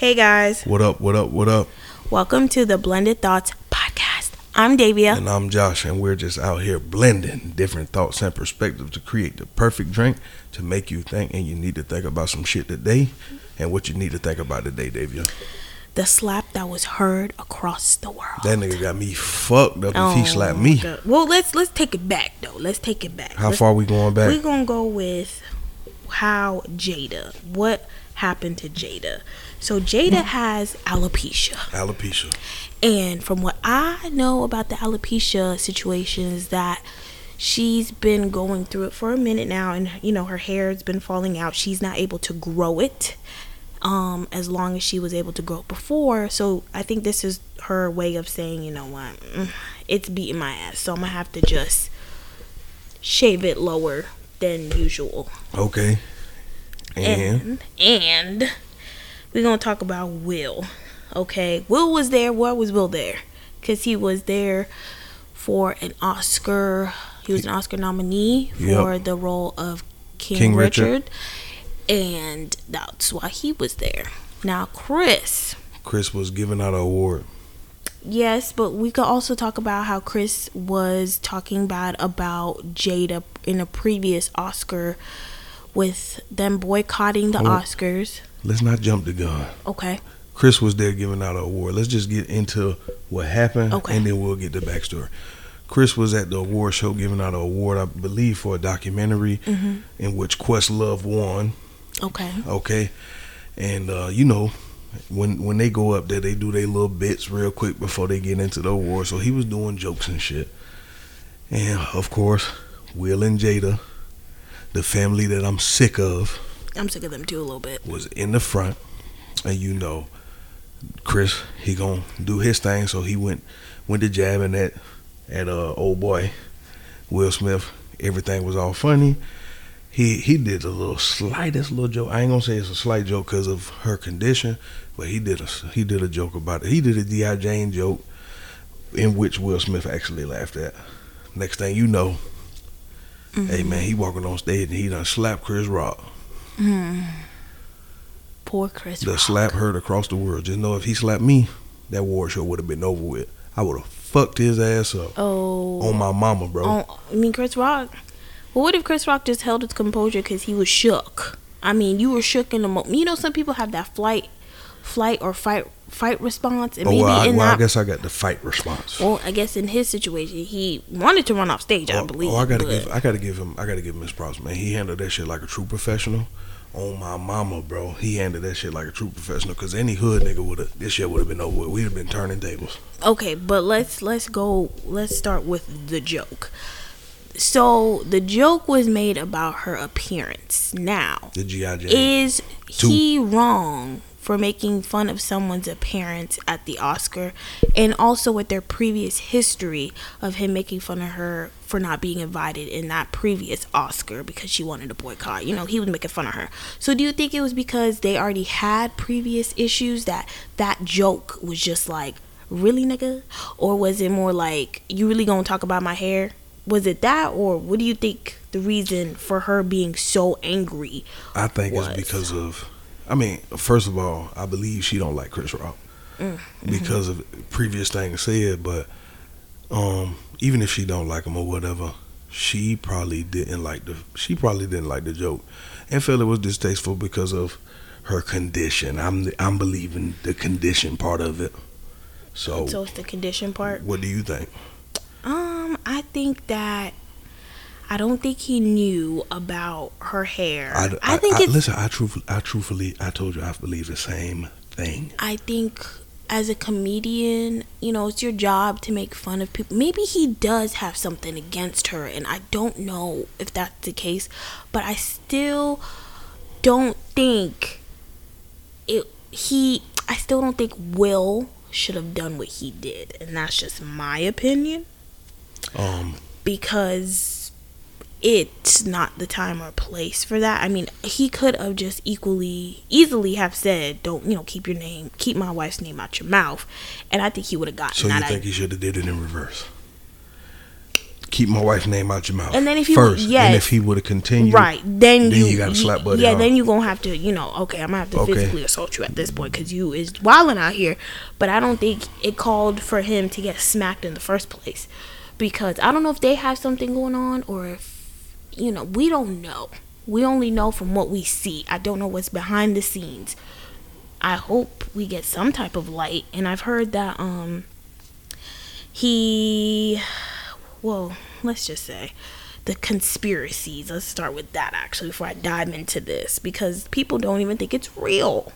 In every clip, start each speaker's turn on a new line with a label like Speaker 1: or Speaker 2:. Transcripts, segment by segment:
Speaker 1: Hey guys,
Speaker 2: What up, what up, what up?
Speaker 1: welcome to the Blended Thoughts podcast. I'm Davia.
Speaker 2: And I'm Josh, and we're just out here blending different thoughts and perspectives to create the perfect drink to make you think. And you need to think about some shit today and what you need to think about today, Davia.
Speaker 1: The slap that was heard across the world.
Speaker 2: That nigga got me fucked up if he
Speaker 1: Oh,
Speaker 2: slapped me.
Speaker 1: God. Well, let's let's take it back though. Let's take it back.
Speaker 2: How
Speaker 1: Let's-
Speaker 2: far we going back?
Speaker 1: We're gonna go with how Jada. What happened to Jada? So Jada has alopecia.
Speaker 2: Alopecia.
Speaker 1: And from what I know about the alopecia situation is that she's been going through it for a minute now and you know her hair has been falling out. She's not able to grow it um as long as she was able to grow it before. So I think this is her way of saying, you know what? mm, It's beating my ass. So I'm going to have to just shave it lower than usual.
Speaker 2: Okay. And,
Speaker 1: And and we're gonna talk about Will. Okay, Will was there. Why was Will there? Because he was there for an Oscar. He was an Oscar nominee for
Speaker 2: Yep.
Speaker 1: the role of King,
Speaker 2: King
Speaker 1: Richard.
Speaker 2: Richard.
Speaker 1: and that's why he was there. Now, Chris.
Speaker 2: Chris was giving out an award.
Speaker 1: Yes, but we could also talk about how Chris was talking bad about Jada in a previous Oscar with them boycotting the. Oscars.
Speaker 2: Let's not jump the gun.
Speaker 1: Okay.
Speaker 2: Chris was there giving out an award. Let's just get into what happened,
Speaker 1: Okay.
Speaker 2: and then we'll get the backstory. Chris was at the award show giving out an award, I believe, for a documentary
Speaker 1: Mm-hmm.
Speaker 2: in which Questlove won.
Speaker 1: Okay.
Speaker 2: Okay, and uh, you know, when when they go up there, they do their little bits real quick before they get into the award. So he was doing jokes and shit, and of course, Will and Jada, the family that I'm sick of,
Speaker 1: I'm sick of them too a little bit.
Speaker 2: was in the front, and you know, Chris he gonna do his thing, so he went went to jabbing at at uh old boy Will Smith. Everything was all funny. He he did a little slightest little joke. I ain't gonna say it's a slight joke because of her condition, but he did a he did a joke about it. He did a G.I. Jane joke in which Will Smith actually laughed at. Next thing you know, Mm-hmm. hey man, he walking on stage and he done slapped Chris Rock. Mm-hmm.
Speaker 1: Poor Chris.
Speaker 2: The
Speaker 1: Rock.
Speaker 2: slap heard across the world. Just know if he slapped me, that war show would have been over with. I would have fucked his ass up
Speaker 1: Oh.
Speaker 2: on my mama, bro.
Speaker 1: Oh, I mean Chris Rock. Well, what if Chris Rock just held his composure because he was shook? I mean, you were shook in the moment. You know, some people have that flight, flight or fight, fight response, and
Speaker 2: oh,
Speaker 1: maybe
Speaker 2: well, I,
Speaker 1: in
Speaker 2: well, I guess I got the fight response.
Speaker 1: well, I guess in his situation, he wanted to run off stage. I
Speaker 2: oh,
Speaker 1: believe.
Speaker 2: oh, I gotta
Speaker 1: but-
Speaker 2: give, I gotta give him, I gotta give him his props, man. He handled that shit like a true professional. On my mama, bro. He handled that shit like a true professional. Cause any hood nigga would have, this shit would have been over. We'd have been turning tables.
Speaker 1: Okay, but let's let's go. Let's start with the joke. So the joke was made about her appearance. Now,
Speaker 2: The GI
Speaker 1: is he wrong for making fun of someone's appearance at the Oscar, and also with their previous history of him making fun of her for not being invited in that previous Oscar because she wanted to boycott? You know, he was making fun of her. So, do you think it was because they already had previous issues that that joke was just like, really, nigga, or was it more like you really gonna talk about my hair? Was it that, or what do you think the reason for her being so angry
Speaker 2: I think
Speaker 1: was.
Speaker 2: it's because of. I mean, first of all, I believe she don't like Chris Rock
Speaker 1: Mm,
Speaker 2: because
Speaker 1: mm-hmm.
Speaker 2: of previous things said. But um, even if she don't like him or whatever, she probably didn't like the. She probably didn't like the joke, and felt it was distasteful because of her condition. I'm I'm believing the condition part of it. So,
Speaker 1: So it's the condition part.
Speaker 2: what do you think?
Speaker 1: Um, I think that I don't think he knew about her hair. I, think it's.
Speaker 2: listen. I truthfully, I truthfully, I told you I believe the same thing.
Speaker 1: I think as a comedian, you know, it's your job to make fun of people. Maybe he does have something against her, and I don't know if that's the case. But I still don't think it. He. I still don't think Will should have done what he did, and that's just my opinion.
Speaker 2: Um,
Speaker 1: because it's not the time or place for that. I mean, he could have just equally easily have said, "Don't you know, keep your name, keep my wife's name out your mouth," and I think he would have gotten
Speaker 2: so you
Speaker 1: that.
Speaker 2: think he should have did it in reverse? keep my wife's name out your mouth.
Speaker 1: And then if you-
Speaker 2: first,
Speaker 1: yes.
Speaker 2: and if he would have continued,
Speaker 1: Right. Then,
Speaker 2: then
Speaker 1: you
Speaker 2: you gotta slap Buddy
Speaker 1: Yeah, then you gonna have to, you know, okay, I'm gonna have to
Speaker 2: Okay.
Speaker 1: physically assault you at this point because you is wilding out here. But I don't think it called for him to get smacked in the first place because I don't know if they have something going on or if you know we don't know. We only know from what we see. I don't know what's behind the scenes. I hope we get some type of light. And I've heard that um he well, let's just say the conspiracies. Let's start with that actually before I dive into this because people don't even think it's real.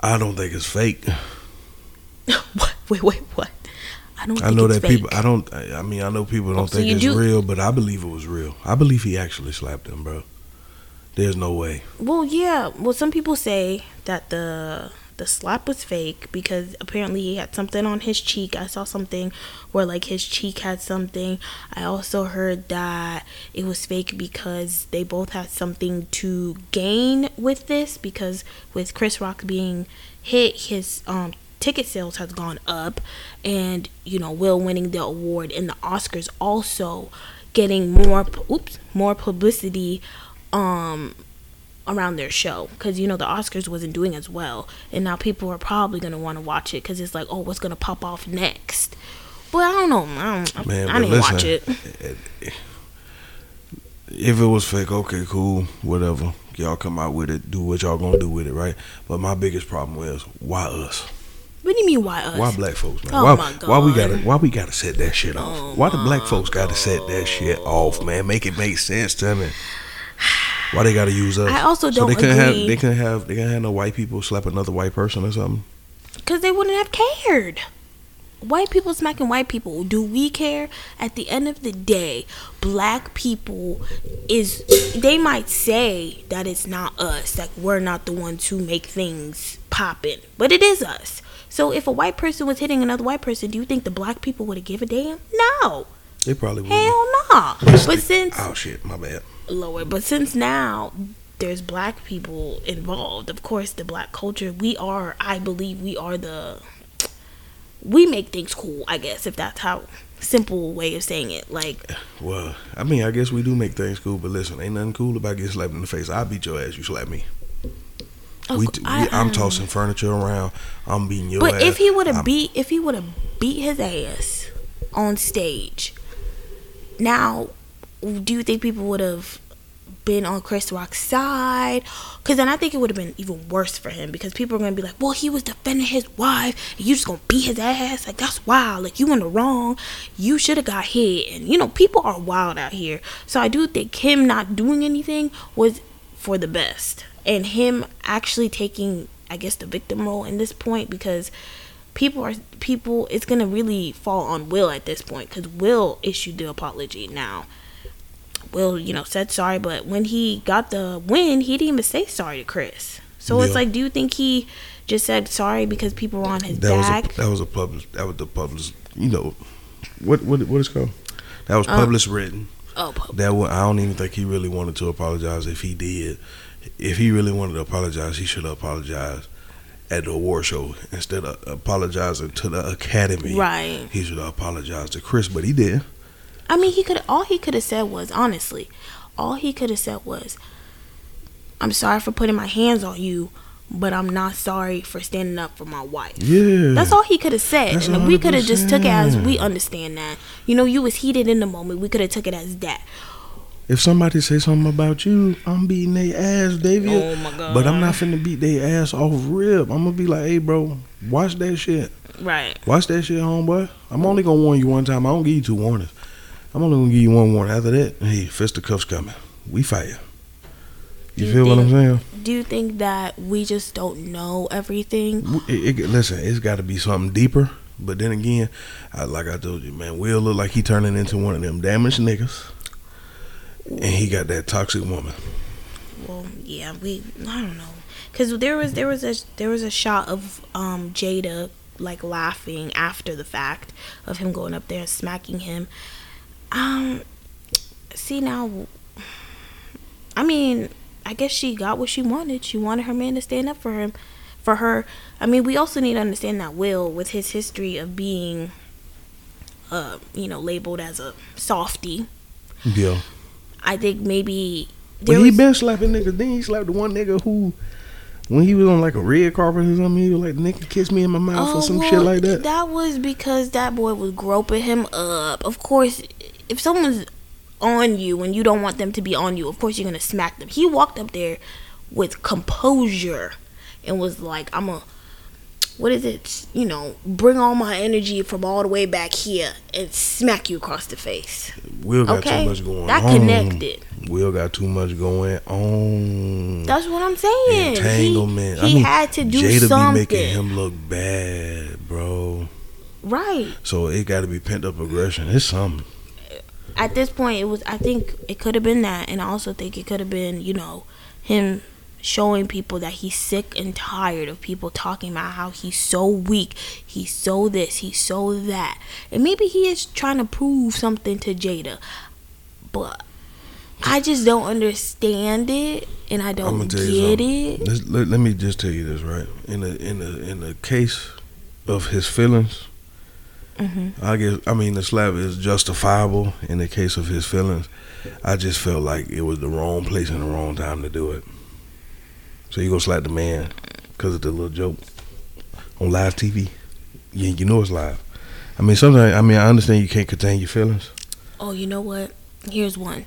Speaker 2: I don't think it's fake.
Speaker 1: what? Wait, wait, what? I don't.
Speaker 2: I know that
Speaker 1: fake.
Speaker 2: people. I don't. I mean, I know people don't
Speaker 1: so
Speaker 2: think it's
Speaker 1: do-
Speaker 2: real, but I believe it was real. I believe he actually slapped him, bro. There's no way.
Speaker 1: Well, yeah. Well, some people say that the the slap was fake because apparently he had something on his cheek. I saw something where like his cheek had something. I also heard that it was fake because they both had something to gain with this because with Chris Rock being hit, his um ticket sales has gone up and you know Will winning the award and the Oscars also getting more oops more publicity um around their show because you know the Oscars wasn't doing as well, and now people are probably gonna want to watch it because it's like, oh, what's gonna pop off next? But I don't know. I, don't,
Speaker 2: Man,
Speaker 1: I
Speaker 2: but
Speaker 1: didn't watch it.
Speaker 2: If it was fake, okay, cool, whatever. Y'all come out with it, do what y'all gonna do with it, right? But my biggest problem is why us?
Speaker 1: What do you mean? Why us?
Speaker 2: Why black folks, man?
Speaker 1: Oh
Speaker 2: why,
Speaker 1: my
Speaker 2: why we gotta why we gotta set that shit off?
Speaker 1: Oh
Speaker 2: why the black folks gotta set that shit off, man? Make it make sense to me. Why they gotta use us?
Speaker 1: I also don't
Speaker 2: they couldn't have they couldn't have they couldn't have no white people slap another white person or something.
Speaker 1: Because they wouldn't have cared. White people smacking white people. Do we care? At the end of the day, black people is they might say that it's not us, like we're not the ones who make things poppin', but it is us. So if a white person was hitting another white person, do you think the black people would have give a damn? No.
Speaker 2: They probably would.
Speaker 1: Hell nah. But since
Speaker 2: oh shit, my bad.
Speaker 1: lower. But since now there's black people involved, of course, the black culture, we are, I believe, we are the, we make things cool, I guess, if that's how simple way of saying it. Like,
Speaker 2: Well, I mean, I guess we do make things cool, but listen, ain't nothing cool about getting slapped in the face. I beat your ass, you slap me. We,
Speaker 1: of-
Speaker 2: we, I'm
Speaker 1: um,
Speaker 2: tossing furniture around. I'm beating your
Speaker 1: But
Speaker 2: ass.
Speaker 1: if he would have beat, if he would have beat his ass on stage, now, do you think people would have been on Chris Rock's side? Because then I think it would have been even worse for him because people are gonna be like, "Well, he was defending his wife, and you just gonna beat his ass? Like that's wild. Like you in the wrong. You should have got hit." And you know, people are wild out here. So I do think him not doing anything was for the best, and him actually taking, I guess, the victim role in this point because people are people it's gonna really fall on will at this point because will issued the apology now. Will you know said sorry but when he got the win he didn't even say sorry to chris. So it's like do you think he just said sorry because people were on his
Speaker 2: that was
Speaker 1: back?
Speaker 2: a, that was a public that was the public you know what what what is it called? That was
Speaker 1: Uh,
Speaker 2: published written.
Speaker 1: Oh pu-
Speaker 2: that was, I don't even think he really wanted to apologize if he did if he really wanted to apologize he should have apologized at the award show instead of apologizing to the academy
Speaker 1: right
Speaker 2: he should have apologized to Chris but he did
Speaker 1: i mean he could all he could have said was honestly all he could have said was i'm sorry for putting my hands on you but i'm not sorry for standing up for my wife
Speaker 2: yeah
Speaker 1: That's all he could have said,
Speaker 2: That's
Speaker 1: and we could have just took it as we understand that. You know, you was heated in the moment. We could have took it as that.
Speaker 2: If somebody say something about you I'm beating their ass Davia
Speaker 1: Oh my god!
Speaker 2: but I'm not finna beat their ass off rib. I'm gonna be like hey bro watch that shit
Speaker 1: right.
Speaker 2: Watch that shit, homeboy. I'm only gonna warn you one time. I don't give you two warnings. I'm only gonna give you one warning. After that, hey, fisticuffs coming. We fight. You
Speaker 1: You
Speaker 2: feel what I'm saying?
Speaker 1: Do you think that we just don't know everything?
Speaker 2: W- It, it, listen, it's got to be something deeper. But then again, I, like I told you, man, Will look like he turning into one of them damaged niggas, and he got that toxic woman.
Speaker 1: Well, yeah, we. I don't know, because there was there was a there was a shot of um Jada like laughing after the fact of him going up there and smacking him. Um, see now. I mean, I guess she got what she wanted. She wanted her man to stand up for him, for her. I mean, we also need to understand that Will, with his history of being uh, you know, labeled as a softie.
Speaker 2: Yeah.
Speaker 1: I think maybe
Speaker 2: But he
Speaker 1: was-
Speaker 2: been slapping niggas. Then he slapped the one nigga who, when he was on like a red carpet or something, he was like, "Nigga, kiss me in my mouth" or some shit
Speaker 1: Oh,
Speaker 2: like that.
Speaker 1: That was because that boy was groping him up. Of course, if someone's on you and you don't want them to be on you, of course you're gonna smack them. He walked up there with composure and was like, "I'm a." What is it? You know, bring all my energy from all the way back here and smack you across the face.
Speaker 2: Will got
Speaker 1: Okay,
Speaker 2: too much going
Speaker 1: that
Speaker 2: on.
Speaker 1: That connected.
Speaker 2: Will got too much going on.
Speaker 1: That's what I'm saying.
Speaker 2: Entanglement.
Speaker 1: He,
Speaker 2: I mean,
Speaker 1: had to do
Speaker 2: Jada
Speaker 1: something.
Speaker 2: be making him look bad, bro.
Speaker 1: right.
Speaker 2: So it got to be pent up aggression. It's something.
Speaker 1: at this point it was i think it could have been that and i also think it could have been you know him showing people that he's sick and tired of people talking about how he's so weak he's so this he's so that and maybe he is trying to prove something to jada but i just don't understand it and i don't get it
Speaker 2: Let's- Let, let me just tell you this, right? In the in the in the case of his feelings,
Speaker 1: hmm
Speaker 2: I guess I mean the slap is justifiable. In the case of his feelings, I just felt like it was the wrong place and the wrong time to do it. So you gonna slap the man because of the little joke on live TV? Yeah, you know it's live. I mean, sometimes I mean I understand you can't contain your feelings.
Speaker 1: Oh, you know what? Here's one.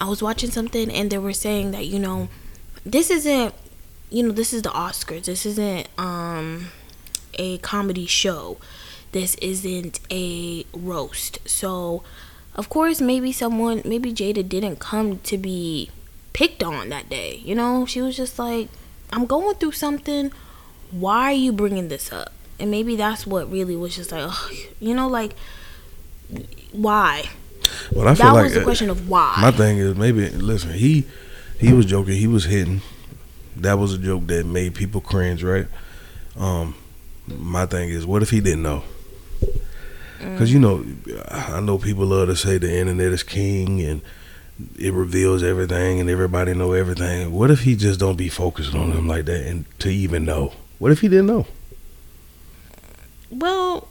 Speaker 1: I was watching something and they were saying that, you know, this isn't you know, this is the Oscars. This isn't um a comedy show. This isn't a roast. So, of course, maybe someone maybe Jada didn't come to be picked on that day. You know, she was just like, "I'm going through something. Why are you bringing this up?" And maybe that's what really was just like, ugh, you know, like why?
Speaker 2: Well, I feel
Speaker 1: that
Speaker 2: like
Speaker 1: was the question of why.
Speaker 2: My thing is maybe listen, he he was joking, he was hitting. That was a joke that made people cringe, right? Um my thing is what if he didn't know? Cuz you know, I know people love to say the internet is king and it reveals everything and everybody know everything. What if he just don't be focused on him like that and to even know? What if he didn't know?
Speaker 1: Well,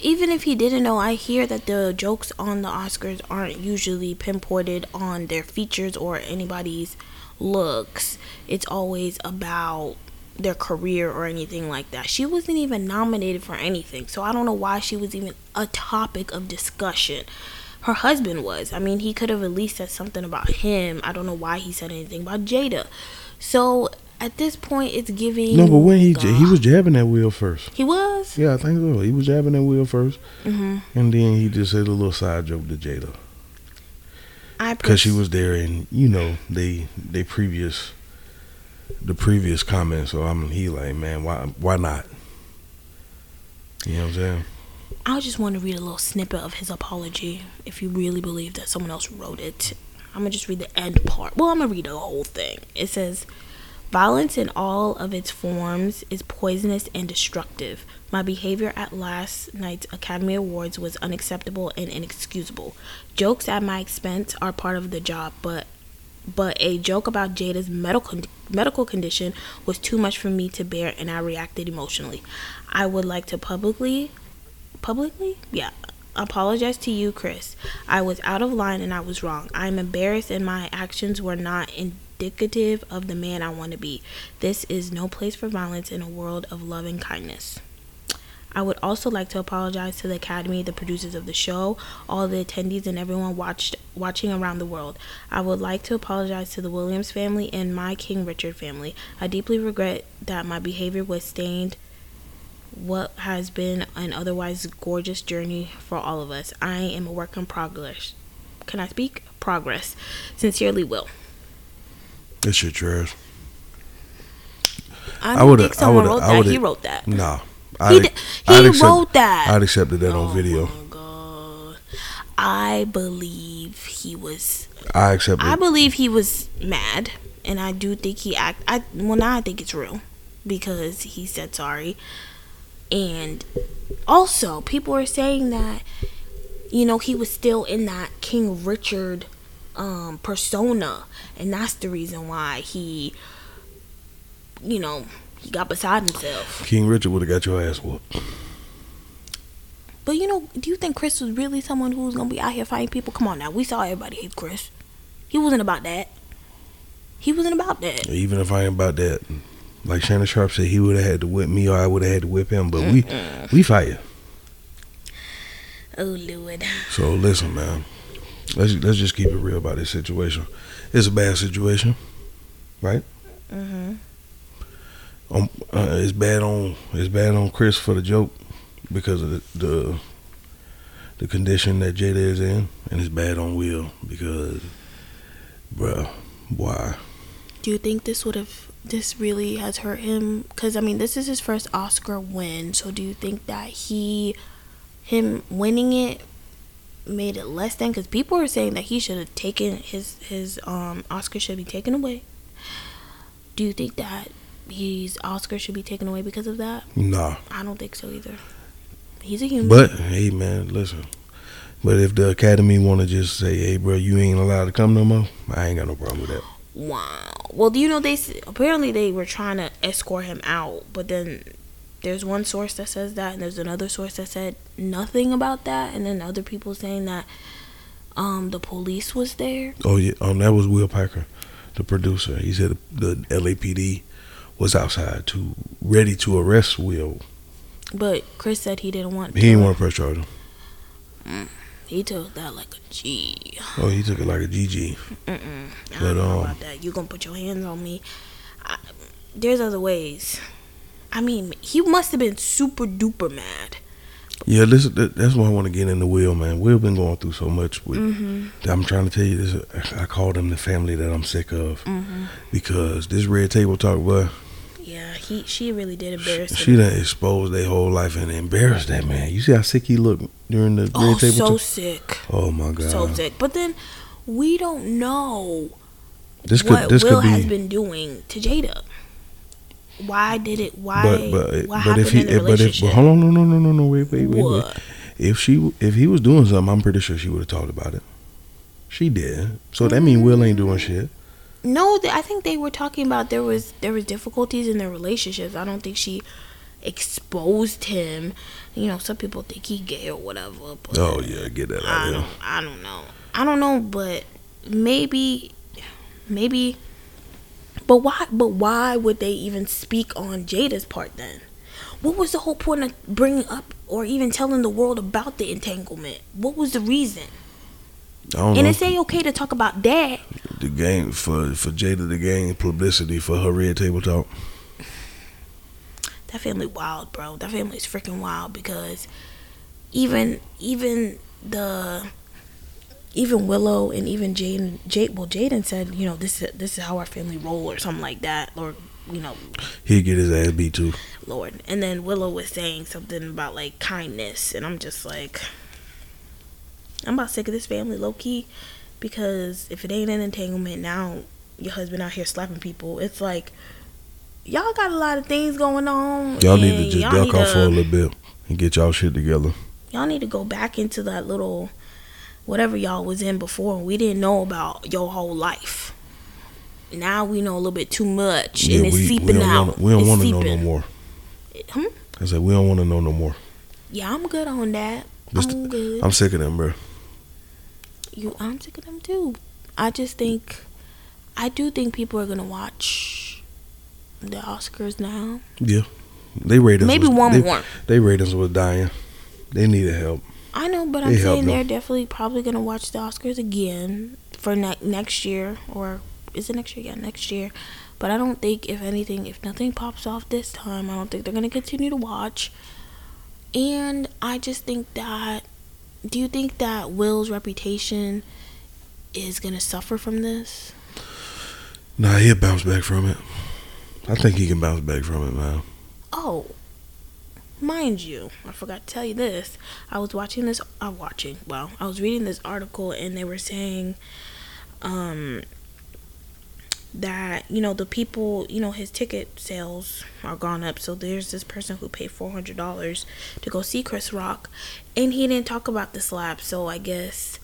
Speaker 1: even if he didn't know, I hear that the jokes on the Oscars aren't usually pinpointed on their features or anybody's looks. It's always about their career or anything like that. She wasn't even nominated for anything, so I don't know why she was even a topic of discussion. Her husband was. I mean, he could have at least said something about him. I don't know why he said anything about Jada. So at this point, it's giving.
Speaker 2: No, but when he
Speaker 1: the-
Speaker 2: he was jabbing that Will first.
Speaker 1: he was.
Speaker 2: Yeah, I think so. He was jabbing that Will first,
Speaker 1: hmm
Speaker 2: and then he just said a little side joke to Jada.
Speaker 1: I
Speaker 2: because she was there and you know they they previous the previous comments so i'm he like man why why not you know what i'm saying
Speaker 1: I just want to read a little snippet of his apology. If you really believe that someone else wrote it, I'm gonna just read the end part. Well, I'm gonna read the whole thing. It says, "Violence in all of its forms is poisonous and destructive. My behavior at last night's Academy Awards was unacceptable and inexcusable. Jokes at my expense are part of the job, but." But a joke about Jada's medical medical condition was too much for me to bear, and I reacted emotionally. I would like to publicly publicly? Yeah. Apologize to you, Chris. I was out of line and I was wrong. I'm embarrassed and my actions were not indicative of the man I want to be. This is no place for violence in a world of love and kindness. I would also like to apologize to the Academy, the producers of the show, all the attendees, and everyone watched watching around the world. I would like to apologize to the Williams family and my King Richard family. I deeply regret that my behavior was stained what has been an otherwise gorgeous journey for all of us. I am a work in progress. Can I speak? Progress. Sincerely, Will.
Speaker 2: That shit trash.
Speaker 1: I
Speaker 2: I would've-
Speaker 1: think
Speaker 2: I
Speaker 1: someone
Speaker 2: would've-
Speaker 1: wrote that.
Speaker 2: would've-
Speaker 1: He wrote that.
Speaker 2: Nah.
Speaker 1: He,
Speaker 2: I'd-
Speaker 1: he
Speaker 2: accept-
Speaker 1: wrote that.
Speaker 2: I'd accepted that
Speaker 1: oh
Speaker 2: on video.
Speaker 1: god. I believe he was.
Speaker 2: I accepted.
Speaker 1: I believe he was mad, and I do think he act. I well now I think it's real because he said sorry, and also people are saying that you know he was still in that King Richard um, persona, and that's the reason why he, you know, he got beside himself.
Speaker 2: King Richard would have got your ass whooped.
Speaker 1: But you know, do you think Chris was really someone who was gonna be out here fighting people? Come on now, we saw everybody hate Chris. He wasn't about that. He wasn't about that.
Speaker 2: Even if I ain't about that, like Shannon Sharpe said, he would have had to whip me, or I would have had to whip him. But we we fight.
Speaker 1: Oh Lord.
Speaker 2: So listen, man. Let's let's just keep it real about this situation. It's a bad situation, right?
Speaker 1: Mhm.
Speaker 2: Um, uh, it's bad on it's bad on Chris for the joke because of the, the the condition that Jada is in, and it's bad on Will because, bruh, why?
Speaker 1: Do you think this would have this really has hurt him? Because I mean, this is his first Oscar win. So do you think that he, him winning it, made it less than? Because people are saying that he should have taken his his um Oscar should be taken away. Do you think that his Oscar should be taken away because of that?
Speaker 2: Nah.
Speaker 1: I don't think so either. He's a human.
Speaker 2: But hey, man, listen. But if the Academy want to just say, "Hey, bro, you ain't allowed to come no more," I ain't got no problem with that.
Speaker 1: Wow. Well, do you know they apparently they were trying to escort him out, but then there's one source that says that, and there's another source that said nothing about that, and then other people saying that um the police was there.
Speaker 2: Oh yeah, um, that was Will Packer, the producer. He said the LAPD was outside to ready to arrest Will.
Speaker 1: But Chris said he didn't want.
Speaker 2: He didn't want to press charge him.
Speaker 1: He took that like a G.
Speaker 2: Oh, he took it like a GG.
Speaker 1: Mm-mm. I
Speaker 2: But,
Speaker 1: don't know
Speaker 2: um,
Speaker 1: about that. You gonna put your hands on me? I, there's other ways. I mean, he must have been super duper mad.
Speaker 2: Yeah, that, that's why I want to get into Will, man. Will been going through so much with.
Speaker 1: Mm-hmm.
Speaker 2: I'm trying to tell you this. I call them the family that I'm sick of
Speaker 1: Mm-hmm.
Speaker 2: because this red table talk, boy.
Speaker 1: He she really did embarrass
Speaker 2: She
Speaker 1: him.
Speaker 2: done exposed their whole life and embarrassed that man. You see how sick he looked during the
Speaker 1: Oh,
Speaker 2: red table
Speaker 1: so
Speaker 2: talk?
Speaker 1: sick.
Speaker 2: Oh my god.
Speaker 1: so sick. But then we don't know
Speaker 2: This could
Speaker 1: what
Speaker 2: this
Speaker 1: Will
Speaker 2: could
Speaker 1: has been doing to Jada. Why did it? Why?
Speaker 2: But but
Speaker 1: what
Speaker 2: but if he
Speaker 1: in the eh,
Speaker 2: but if but hold on no no no no no wait wait wait wait. If she if he was doing something, I'm pretty sure she would have talked about it. She did. So that mean Will ain't doing shit.
Speaker 1: No, I think they were talking about there was there was difficulties in their relationships. I don't think she exposed him. You know, some people think he gay or whatever. But
Speaker 2: Oh yeah, get that out
Speaker 1: I don't. I don't know. I don't know, but maybe, maybe. But why? But why would they even speak on Jada's part then? What was the whole point of bringing up or even telling the world about the entanglement? What was the reason? And
Speaker 2: know.
Speaker 1: it's a okay to talk about that.
Speaker 2: the game for for Jada to gain publicity for her red table talk.
Speaker 1: That family wild, bro. That family is freaking wild because even even the even Willow and even Jaden, Jade, well, Jaden said, you know, this is this is how our family roll or something like that, or you know,
Speaker 2: He'd get his ass beat too.
Speaker 1: Lord. And then Willow was saying something about like kindness, and I'm just like, I'm about sick of this family, low key, because if it ain't an entanglement, now your husband out here slapping people. It's like y'all got a lot of things going on.
Speaker 2: Y'all need to just duck off for a little bit and get y'all shit together.
Speaker 1: y'all need to go back into that little whatever y'all was in before. We didn't know about your whole life. Now we know a little bit too much, and it's
Speaker 2: we,
Speaker 1: seeping
Speaker 2: we
Speaker 1: out.
Speaker 2: wanna, we don't want to know no more.
Speaker 1: Hmm?
Speaker 2: I said we don't want to know no more.
Speaker 1: Yeah, I'm good on that.
Speaker 2: Just-
Speaker 1: I'm good.
Speaker 2: I'm sick of them, bro.
Speaker 1: You, I'm sick of them too. I just think, I do think people are gonna watch the Oscars now.
Speaker 2: Yeah, they ratings.
Speaker 1: Maybe
Speaker 2: was,
Speaker 1: one
Speaker 2: they,
Speaker 1: more.
Speaker 2: They ratings was dying. They needed help.
Speaker 1: I know, but
Speaker 2: They
Speaker 1: I'm saying they're definitely probably gonna watch the Oscars again for ne- next year, or is it next year? Yeah, next year. But I don't think, if anything, if nothing pops off this time, I don't think they're gonna continue to watch. And I just think that, do you think that Will's reputation is gonna suffer from this?
Speaker 2: Nah, he'll bounce back from it. I think he can bounce back from it, man.
Speaker 1: Oh, mind you, I forgot to tell you this. I was watching this. I'm watching. Well, I was reading this article, and they were saying, um, that you know the people, you know, his ticket sales are gone up. So there's this person who paid four hundred dollars to go see Chris Rock, and he didn't talk about the slap. So I guess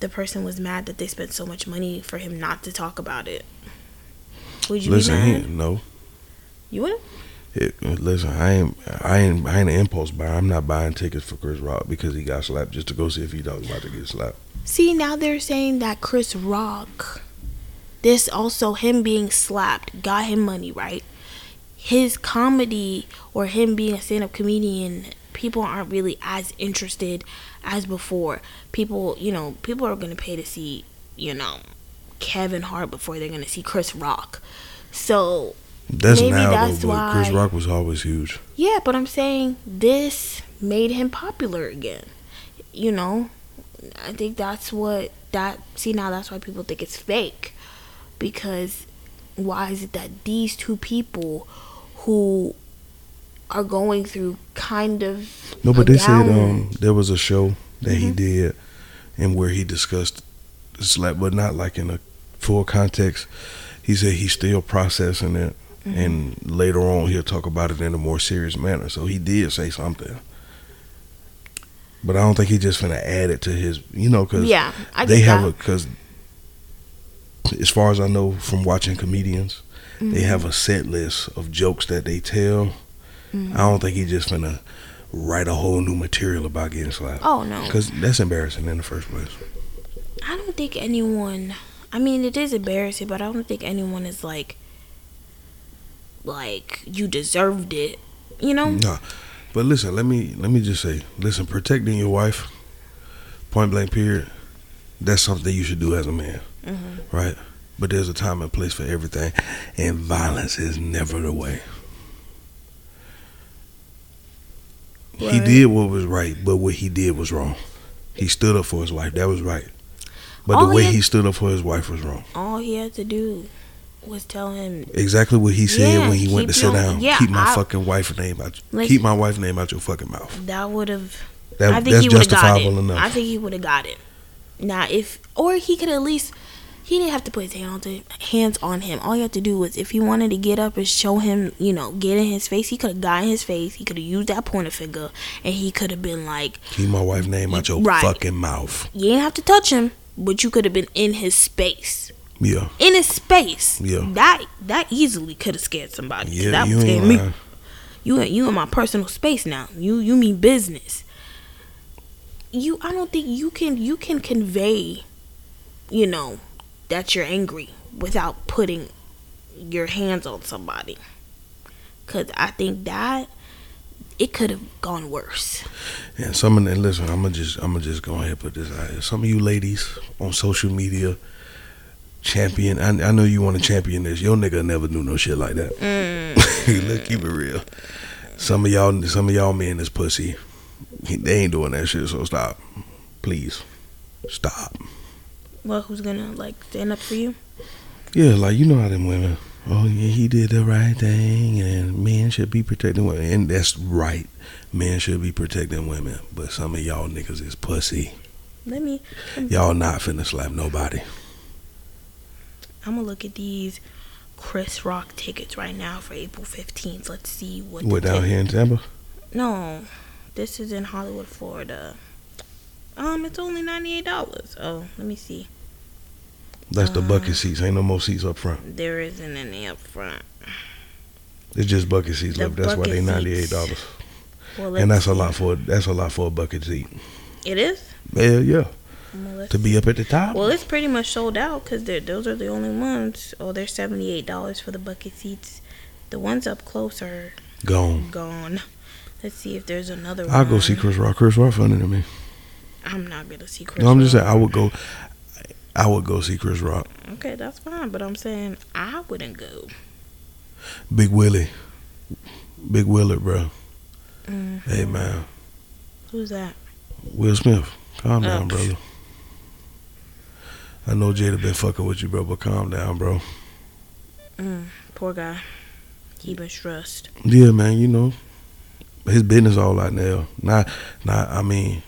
Speaker 1: the person was mad that they spent so much money for him not to talk about it. Would you
Speaker 2: Listen, he, no,
Speaker 1: You would?
Speaker 2: It, listen, I ain't, I ain't, I ain't an impulse buyer. I'm not buying tickets for Chris Rock because he got slapped just to go see if he was about to get slapped.
Speaker 1: See, now they're saying that Chris Rock, this also him being slapped, got him money, right? His comedy or him being a stand-up comedian, people aren't really as interested as before. People, you know, people are gonna pay to see, you know, Kevin Hart before they're gonna see Chris Rock. So
Speaker 2: That's
Speaker 1: Maybe
Speaker 2: now
Speaker 1: that's
Speaker 2: though, but Chris Rock was always huge.
Speaker 1: Yeah, but I'm saying this made him popular again. You know, I think that's what that. See now, that's why people think it's fake, because why is it that these two people who are going through kind of
Speaker 2: No, but they said um there was a show that he
Speaker 1: Mhm.
Speaker 2: did, and where he discussed slap, but not like in a full context. He said he's still processing it,
Speaker 1: Mm-hmm.
Speaker 2: and later on he'll talk about it in a more serious manner. So he did say something, but I don't think he just gonna add it to his, you know, because
Speaker 1: yeah, I
Speaker 2: they have
Speaker 1: that.
Speaker 2: a because as far as I know from watching comedians, they
Speaker 1: Mm-hmm.
Speaker 2: have a set list of jokes that they tell.
Speaker 1: Mhm.
Speaker 2: I don't think he's just gonna write a whole new material about getting slapped.
Speaker 1: Oh no,
Speaker 2: Because that's embarrassing in the first place.
Speaker 1: I don't think anyone. I mean, it is embarrassing, but I don't think anyone is like, like you deserved it. You know?
Speaker 2: No, but listen, let me let me just say, listen, protecting your wife, point blank, period. That's something you should do as a man,
Speaker 1: Mhm.
Speaker 2: right? But there's a time and place for everything, and violence is never the way. He did what was right, but what he did was wrong. He stood up for his wife. That was right. But
Speaker 1: All
Speaker 2: the way
Speaker 1: he-
Speaker 2: he stood up for his wife was wrong.
Speaker 1: All he had to do was tell him.
Speaker 2: Exactly what he said
Speaker 1: Yeah,
Speaker 2: when he went to sit
Speaker 1: your-
Speaker 2: down.
Speaker 1: yeah,
Speaker 2: keep my
Speaker 1: I-
Speaker 2: fucking wife name out.
Speaker 1: Listen.
Speaker 2: keep my wife name out your fucking mouth.
Speaker 1: That would have.
Speaker 2: That,
Speaker 1: I think
Speaker 2: that's
Speaker 1: he have got
Speaker 2: justifiable
Speaker 1: it.
Speaker 2: enough.
Speaker 1: I think he would have got it. Now, if or he could at least. He didn't have to put his hand on hands on him. All he had to do was, if he wanted to get up and show him, you know, get in his face, he could have got in his face. He could have used that pointer finger, and he could have been like,
Speaker 2: keep my wife name out your
Speaker 1: Right.
Speaker 2: fucking mouth.
Speaker 1: you didn't have to touch him, but you could have been in his space.
Speaker 2: Yeah.
Speaker 1: In his space.
Speaker 2: Yeah.
Speaker 1: That that easily could have scared somebody.
Speaker 2: Yeah,
Speaker 1: that
Speaker 2: you
Speaker 1: would
Speaker 2: ain't
Speaker 1: scare me. You you in my personal space now. You you mean business. You I don't think you can you can convey, you know, that you're angry without putting your hands on somebody. Cause I think that it could have gone worse.
Speaker 2: And some of them, listen, I'm gonna just, I'm gonna just go ahead and put this out here. Some of you ladies on social media champion. I, I know you want to champion this. Your nigga never do no shit like that.
Speaker 1: Mm.
Speaker 2: Let's keep it real. Some of y'all, some of y'all men is pussy. They ain't doing that shit. So stop, please, stop.
Speaker 1: Well, who's gonna like stand up for you?
Speaker 2: Yeah, like you know how them women. Oh yeah, he did the right thing, and men should be protecting women, and that's right. Men should be protecting women, but some of y'all niggas is pussy.
Speaker 1: Let me.
Speaker 2: Y'all not finna slap nobody.
Speaker 1: I'm gonna look at these Chris Rock tickets right now for April 15th. Let's see what.
Speaker 2: What down here in Tampa?
Speaker 1: No, this is in Hollywood, Florida. Um, it's only ninety eight dollars. Oh, let me see.
Speaker 2: That's the
Speaker 1: Uh,
Speaker 2: bucket seats. Ain't no more seats up front.
Speaker 1: There isn't any up front.
Speaker 2: It's just bucket seats
Speaker 1: The
Speaker 2: left. That's why they ninety eight dollars.
Speaker 1: Well,
Speaker 2: and that's a lot for that's a lot for a bucket seat.
Speaker 1: It is.
Speaker 2: Yeah, yeah,
Speaker 1: Well,
Speaker 2: to be up at the top.
Speaker 1: Well, it's pretty much sold out because those are the only ones. Oh, they're seventy eight dollars for the bucket seats. The ones up close are
Speaker 2: Gone.
Speaker 1: gone. Let's see if there's another one.
Speaker 2: I'll go see Chris Rock. Chris Rock funny to me.
Speaker 1: I'm not gonna see Chris.
Speaker 2: No, I'm just saying I would go. I would go see Chris Rock.
Speaker 1: Okay, that's fine, but I'm saying I wouldn't go.
Speaker 2: Big Willie. Big Willard, bro.
Speaker 1: Mm.
Speaker 2: Hey man,
Speaker 1: Who's that?
Speaker 2: Will Smith. Calm down,
Speaker 1: Oh.
Speaker 2: brother. I know Jada been fucking with you, bro, but calm down, bro.
Speaker 1: Mm, poor guy. He been stressed.
Speaker 2: Yeah, man, you know, his business all out now. Not, not. I mean,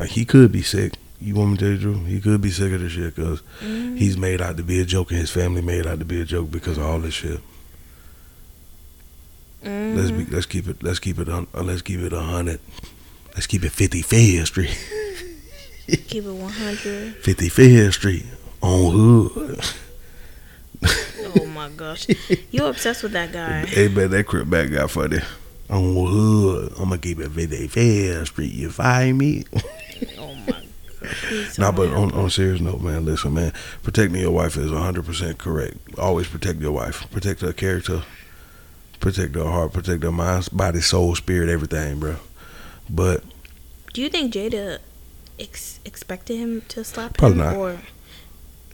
Speaker 2: uh, he could be sick. You want me to tell you the truth? He could be sick of this shit because
Speaker 1: Mm.
Speaker 2: he's made out to be a joke, and his family made out to be a joke because of all this shit.
Speaker 1: Mm.
Speaker 2: Let's be, let's keep it. Let's keep it. On, uh, let's keep it a hundred. Let's keep it fifty Fifth Street.
Speaker 1: keep it 100.
Speaker 2: Fifty Fifth Street on hood.
Speaker 1: Oh my gosh, you're obsessed with that guy?
Speaker 2: Hey man, that Crip Mac got funny. On hood, I'm gonna keep it very fair street. You find me?
Speaker 1: Oh my god.
Speaker 2: Nah, but on, on a serious note, man, listen, man, protecting your wife is 100% correct. Always protect your wife. Protect her character, protect her heart, protect her mind, body, soul, spirit, everything, bro. But
Speaker 1: Do you think Jada ex- expected him to slap
Speaker 2: Probably
Speaker 1: him,
Speaker 2: not.
Speaker 1: or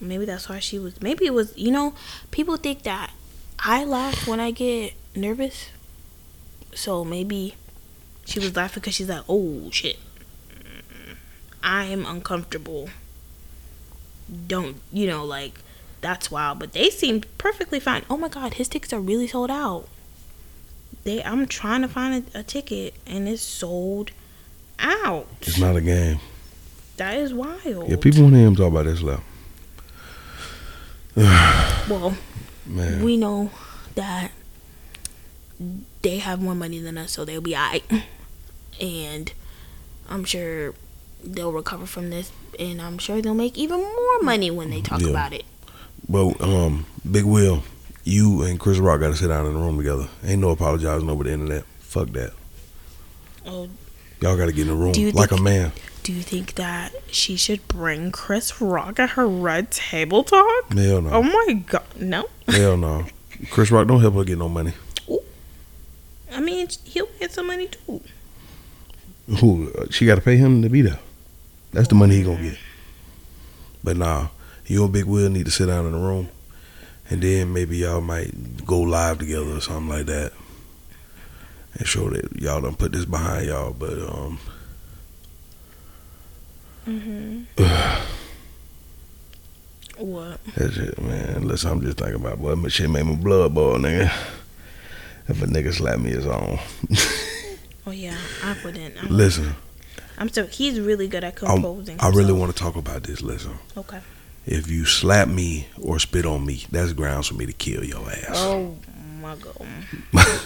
Speaker 1: maybe that's why she was? Maybe it was. You know, people think that I laugh when I get nervous, so maybe she was laughing because she's like, "Oh shit, I am uncomfortable." Don't you know like that's wild, but they seemed perfectly fine. Oh my god, his tickets are really sold out. They, I'm trying to find a, a ticket and it's sold out.
Speaker 2: it's not a game.
Speaker 1: That is wild.
Speaker 2: Yeah, people want to hear him talk about this stuff.
Speaker 1: Well,
Speaker 2: Man,
Speaker 1: we know that they have more money than us, so they'll be alright. And I'm sure they'll recover from this, and I'm sure they'll make even more money when they talk
Speaker 2: Yeah.
Speaker 1: about it.
Speaker 2: but um, Big Will, you and Chris Rock got to sit down in the room together. Ain't no apologizing over the internet. Fuck that.
Speaker 1: Oh,
Speaker 2: Y'all got to get in the room like a man.
Speaker 1: do you think that she should bring Chris Rock at her red table talk?
Speaker 2: Hell no.
Speaker 1: Oh my god, no.
Speaker 2: Hell no. Chris Rock don't help her get no money. Ooh.
Speaker 1: I mean, he'll get some money too.
Speaker 2: Who? uh, She got to pay him to be there. That's the money he gonna get. But nah, you and Big Will need to sit down in the room, and then maybe y'all might go live together or something like that, and show that y'all done put this behind y'all. But um,
Speaker 1: Mm-hmm. What?
Speaker 2: that's it, man. Listen, I'm just thinking about boy, my shit made my blood boil, nigga. If a nigga slap me, it's on.
Speaker 1: Oh yeah, I wouldn't. I'm,
Speaker 2: Listen,
Speaker 1: I'm so he's really good at composing.
Speaker 2: I really
Speaker 1: himself.
Speaker 2: want to talk about this. Listen.
Speaker 1: Okay.
Speaker 2: If you slap me or spit on me, that's grounds for me to kill your ass.
Speaker 1: Oh my god.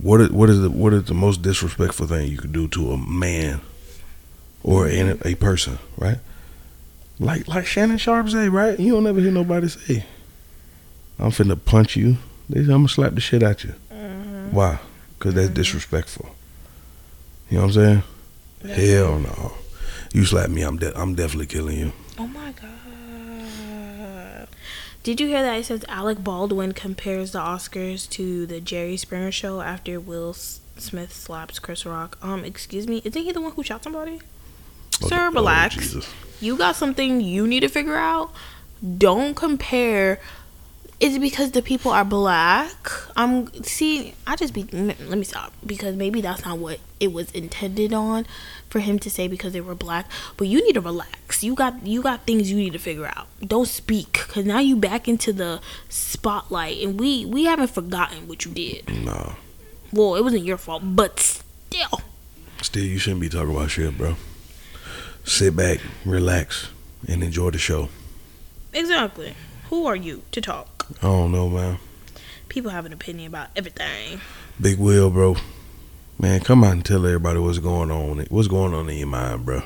Speaker 2: What is what is the what is the most disrespectful thing you could do to a man or a, a person, right? Like like Shannon Sharpe say, right? You don't ever hear nobody say, "I'm finna punch you." They say, "I'm gonna slap the shit out you."
Speaker 1: Mhm.
Speaker 2: Why? Because that's disrespectful. You know what I'm saying? Hell no. You slap me, I'm de- I'm definitely killing you.
Speaker 1: Oh my god. Did you hear that it says Alec Baldwin compares the Oscars to the Jerry Springer show after Will Smith slaps Chris Rock? Um, excuse me, isn't he the one who shot somebody? Sir,
Speaker 2: Oh,
Speaker 1: relax.
Speaker 2: Jesus.
Speaker 1: You got something you need to figure out. Don't compare. Is it because the people are black? I'm see. I just be. Let me stop because maybe that's not what it was intended on for him to say because they were black. But you need to relax. You got you got things you need to figure out. Don't speak because now you back into the spotlight and we we haven't forgotten what you did.
Speaker 2: No.
Speaker 1: Well, it wasn't your fault, but still.
Speaker 2: Still, you shouldn't be talking about shit, bro. Sit back, relax, and enjoy the show.
Speaker 1: Exactly. Who are you to talk?
Speaker 2: I don't know, man.
Speaker 1: People have an opinion about everything.
Speaker 2: Big Will, bro. Man, come out and tell everybody what's going on. What's going on in your mind, bro?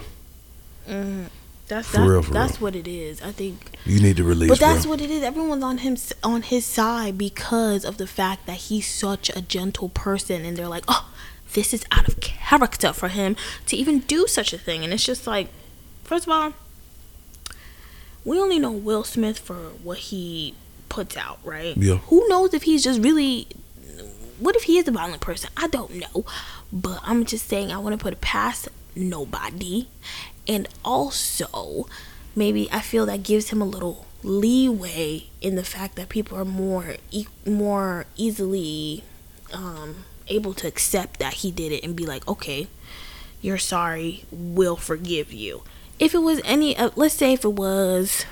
Speaker 1: Mm, that's
Speaker 2: For
Speaker 1: that,
Speaker 2: real, for
Speaker 1: that's what it is. I think,
Speaker 2: You need to release,
Speaker 1: but that's
Speaker 2: bro.
Speaker 1: what it is. Everyone's on him on his side because of the fact that he's such a gentle person, and they're like, oh, this is out of character for him to even do such a thing. And it's just like, first of all, we only know Will Smith for what he puts out, right?
Speaker 2: Yeah.
Speaker 1: Who knows if he's just really what if he is a violent person? I don't know. But I'm just saying I want to put it past nobody. And also, maybe I feel that gives him a little leeway in the fact that people are more e- more easily um, able to accept that he did it and be like, okay, you're sorry, we'll forgive you. If it was any, uh, let's say if it was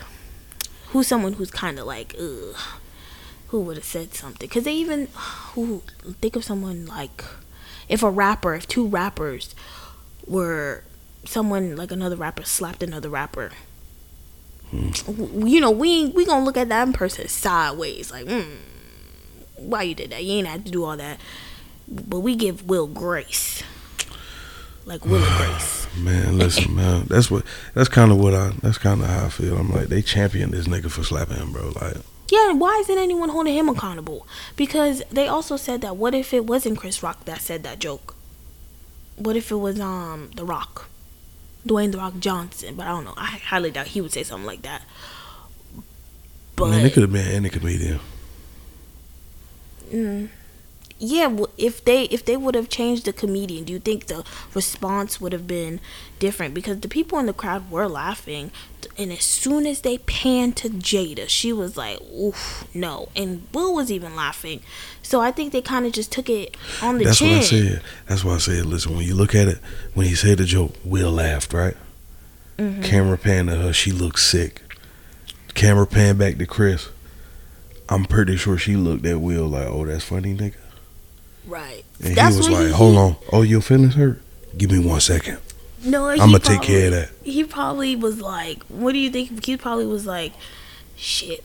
Speaker 1: who's someone who's kind of like, ugh, who would have said something? Because they even, who think of someone like, if a rapper, if two rappers were someone like another rapper slapped another rapper. w- You know, we we gonna look at that person sideways, like, mm, why you did that? You ain't have to do all that. But we give Will grace, like Will Grace.
Speaker 2: Man, listen, man. That's what. That's kind of what I. That's kind of how I feel. I'm like, they champion this nigga for slapping him, bro. Like,
Speaker 1: Yeah, why isn't anyone holding him accountable? Because they also said that what if it wasn't Chris Rock that said that joke? What if it was um The Rock, Dwayne The Rock Johnson? But I don't know. I highly doubt he would say something like that.
Speaker 2: But Man, it could have been any comedian.
Speaker 1: Mm, yeah, well, if they if they would have changed the comedian, do you think the response would have been different? Because the people in the crowd were laughing, and as soon as they panned to Jada, she was like, "Oof, no," and Will was even laughing. So I think they kind of just took it on the
Speaker 2: That's
Speaker 1: chin.
Speaker 2: That's what I said. That's why I said, listen, when you look at it, when he said the joke, Will laughed, right? Mm-hmm. Camera pan to her, she looked sick. Camera pan back to Chris. I'm pretty sure she looked at Will like, "Oh, that's funny, nigga."
Speaker 1: Right.
Speaker 2: And That's he was like, he, "Hold on. Oh, your feelings hurt? Give me one second.
Speaker 1: No,
Speaker 2: I'm gonna take care of that."
Speaker 1: He probably was like, "What do you think?" He probably was like, "Shit."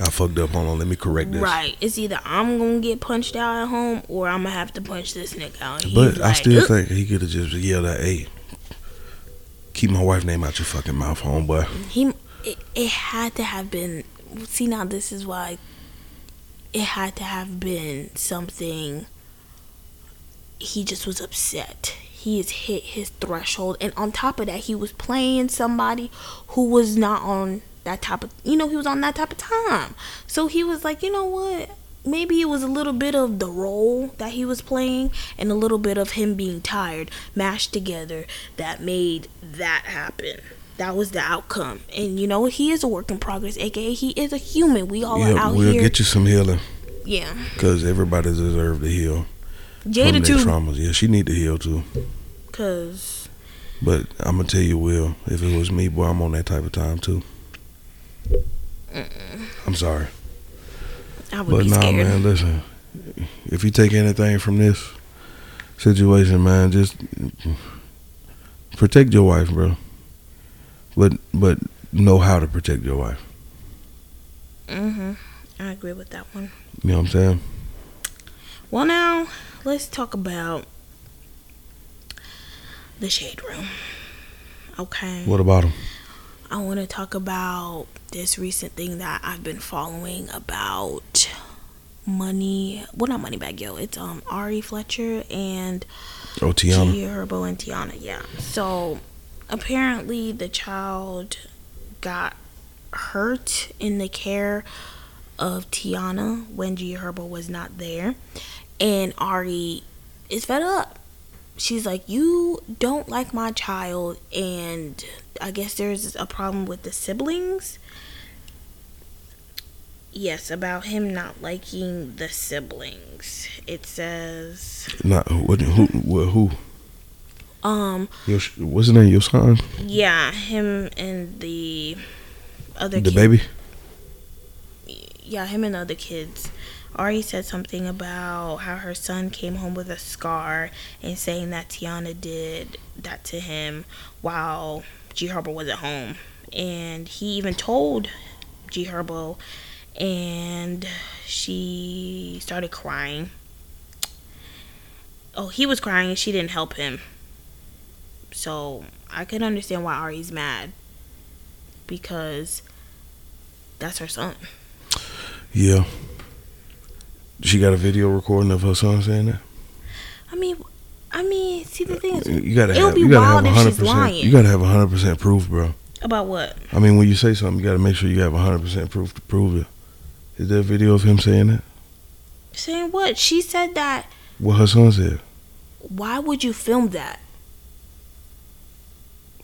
Speaker 2: I fucked up. Hold on, let me correct this.
Speaker 1: Right. It's either I'm gonna get punched out at home or I'm gonna have to punch this nigga out.
Speaker 2: but like, I still Ugh. think he could have just yelled at, "Hey, keep my wife name out your fucking mouth, homeboy."
Speaker 1: He, it, it had to have been. See now, this is why it had to have been something he just was upset. He has hit his threshold. And on top of that he was playing somebody who was not on that type of you know he was on that type of time. So he was like you know what? Maybe it was a little bit of the role that he was playing and a little bit of him being tired mashed together that made that happen that was the outcome. And you know, he is a work in progress, aka he is a human. We all are out
Speaker 2: we'll
Speaker 1: here.
Speaker 2: We'll get you some healing.
Speaker 1: Yeah.
Speaker 2: Because everybody deserves to heal. Jada from too. traumas. Yeah, she need to heal too.
Speaker 1: Cause.
Speaker 2: But I'm gonna tell you, Will, if it was me, boy, I'm on that type of time too. Mm-mm. I'm sorry.
Speaker 1: I would but be nah, scared.
Speaker 2: man, listen. If you take anything from this situation, man, just protect your wife, bro but but know how to protect your wife.
Speaker 1: Mhm. I agree with that one.
Speaker 2: You know what I'm saying?
Speaker 1: Well, now let's talk about the shade room. Okay.
Speaker 2: What about them?
Speaker 1: I want to talk about this recent thing that I've been following about money. Well, not Moneybagg Yo. It's um Ari Fletcher and
Speaker 2: oh Teyana.
Speaker 1: G Herbo and Tiana. Yeah. So apparently the child got hurt in the care of Tiana when G Herbo was not there. And Ari is fed up. She's like, You don't like my child. And I guess there's a problem with the siblings. Yes, about him not liking the siblings. It says.
Speaker 2: Not what? Who? Who?
Speaker 1: Um,
Speaker 2: Yosh, his name? Your son?
Speaker 1: Yeah, him and the other.
Speaker 2: The kid. baby.
Speaker 1: Yeah, him and the other kids. Ari said something about how her son came home with a scar and saying that Tiana did that to him while G Herbo was at home. And he even told G Herbo, and she started crying. Oh, he was crying and she didn't help him. So I can understand why Ari's mad because that's her son.
Speaker 2: Yeah. She got a video recording of her son saying that.
Speaker 1: I mean, I mean, see the thing is,
Speaker 2: you gotta have, you gotta have hundred percent. You gotta have hundred percent proof, bro.
Speaker 1: About what?
Speaker 2: I mean, when you say something, you gotta make sure you have hundred percent proof to prove it. Is there a video of him saying that?
Speaker 1: Saying what? She said that.
Speaker 2: What her son said.
Speaker 1: Why would you film that?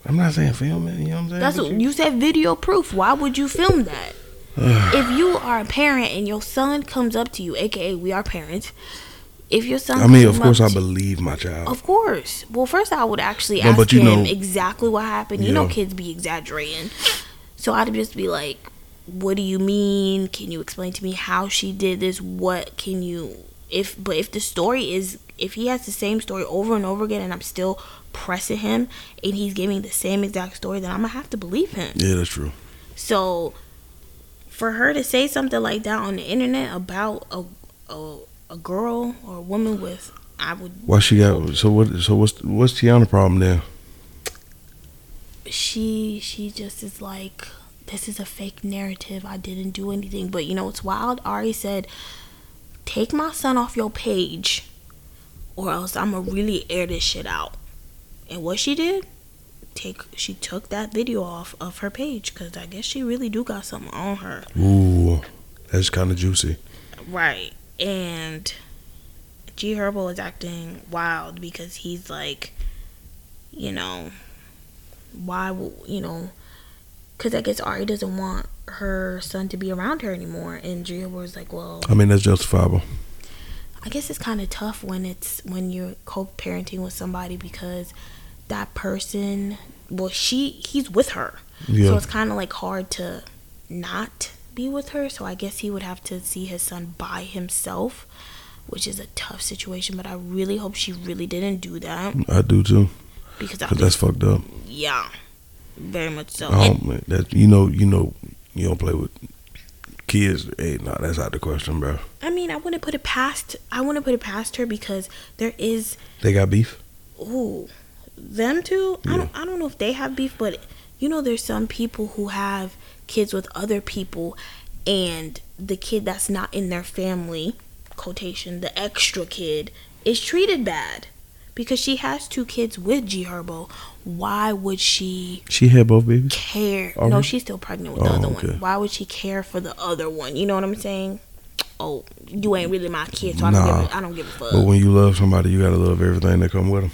Speaker 2: I'm not saying film it. You know what I'm saying?
Speaker 1: That's what you, you said. Video proof. Why would you film that? if you are a parent and your son comes up to you, aka we are parents. If your son,
Speaker 2: I mean, of course, I believe my child.
Speaker 1: Of course. Well, first I would actually no, ask him know, exactly what happened. You yeah. know, kids be exaggerating, so I'd just be like, "What do you mean? Can you explain to me how she did this? What can you?" If but if the story is if he has the same story over and over again, and I'm still pressing him and he's giving the same exact story, then I'm gonna have to believe him.
Speaker 2: Yeah, that's true.
Speaker 1: So for her to say something like that on the internet about a a, a girl or a woman with I would
Speaker 2: Why she got so what so what's what's Teyana problem there?
Speaker 1: She she just is like this is a fake narrative. I didn't do anything. But you know, it's wild. Ari said, take my son off your page or else I'm gonna really air this shit out. And what she did, take she took that video off of her page because I guess she really do got something on her.
Speaker 2: Ooh, that's kind of juicy.
Speaker 1: Right, and G Herbo is acting wild because he's like, you know, why, you know, because I guess Ari doesn't want her son to be around her anymore, and G Herbo is like, well,
Speaker 2: I mean that's justifiable.
Speaker 1: I guess it's kind of tough when it's when you're co-parenting with somebody because that person, well, she he's with her,
Speaker 2: Yeah.
Speaker 1: so it's kind of like hard to not be with her. So I guess he would have to see his son by himself, which is a tough situation. But I really hope she really didn't do that
Speaker 2: I do too,
Speaker 1: because
Speaker 2: cause that's fucked up.
Speaker 1: yeah, very much so.
Speaker 2: Oh, man, that you know, you know, you don't play with kids. Hey, nah, that's out the question, bro.
Speaker 1: I mean, I wouldn't put it past. I wouldn't put it past her because there is
Speaker 2: They got beef.
Speaker 1: ooh, them two. I don't. I don't know if they have beef, but you know, there's some people who have kids with other people, and the kid that's not in their family, quotation, the extra kid, is treated bad because she has two kids with G Herbo. Why would she
Speaker 2: She had both babies.
Speaker 1: care? No, she's still pregnant with the
Speaker 2: Oh,
Speaker 1: other
Speaker 2: okay.
Speaker 1: one. Why would she care for the other one? You know what I'm saying? Oh, you ain't really my kid, so I don't,
Speaker 2: Nah.
Speaker 1: give a, I don't give a fuck.
Speaker 2: But when you love somebody, you gotta love everything that come with them.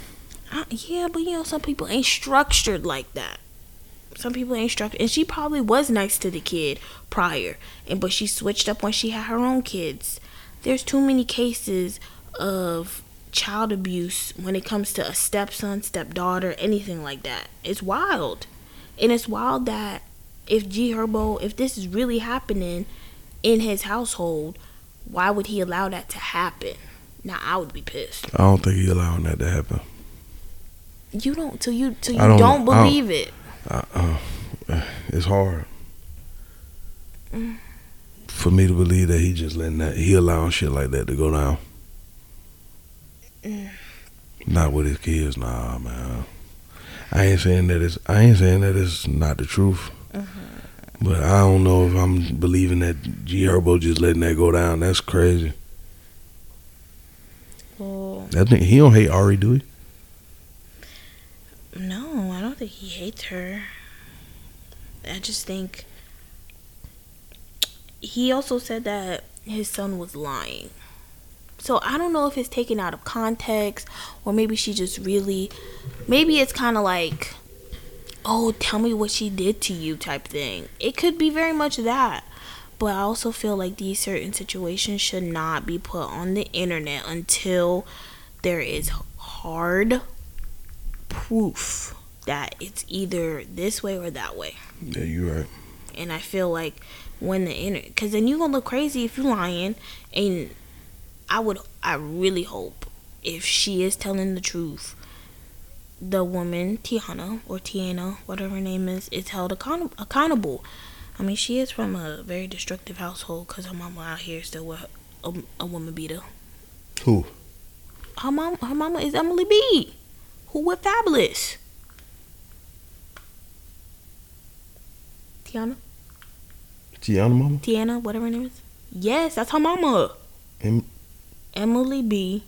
Speaker 1: Uh, yeah, but you know, some people ain't structured like that. Some people ain't structured, and she probably was nice to the kid prior, and but she switched up when she had her own kids. There's too many cases of child abuse when it comes to a stepson, stepdaughter, anything like that. It's wild, and it's wild that if G Herbo, if this is really happening in his household, why would he allow that to happen? Now I would be pissed.
Speaker 2: I don't think he allowing that to happen.
Speaker 1: You don't till you till you
Speaker 2: don't-
Speaker 1: don't,
Speaker 2: I don't-
Speaker 1: believe it.
Speaker 2: Uh, uh, it's hard
Speaker 1: Mm.
Speaker 2: for me to believe that he just letting that he allowing shit like that to go down.
Speaker 1: Mm.
Speaker 2: Not with his kids, nah, man. I ain't saying that it's I ain't saying that it's not the truth,
Speaker 1: Mm-hmm.
Speaker 2: but I don't know if I'm believing that G Herbo just letting that go down. That's crazy.
Speaker 1: Well,
Speaker 2: That he don't hate Ari, do he?
Speaker 1: no, I don't think he hates her. I just think he also said that his son was lying. So I don't know if it's taken out of context or maybe she just really maybe it's kind of like oh, tell me what she did to you type thing. It could be very much that. But I also feel like these certain situations should not be put on the internet until there is hard proof that it's either this way or that way.
Speaker 2: Yeah, you're right.
Speaker 1: And I feel like when the internet, because then you're gonna look crazy if you're lying. And I would, I really hope if she is telling the truth, the woman Tiana or Tiana, whatever her name is, is held account- accountable. I mean, she is from a very destructive household because her mama out here still with a, a woman beater.
Speaker 2: Who?
Speaker 1: Her mom, her mama is Emily B, who with Fabolous. Tiana,
Speaker 2: Tiana mama?
Speaker 1: Tiana, whatever her name is. Yes, that's her mama.
Speaker 2: Em-
Speaker 1: Emily B,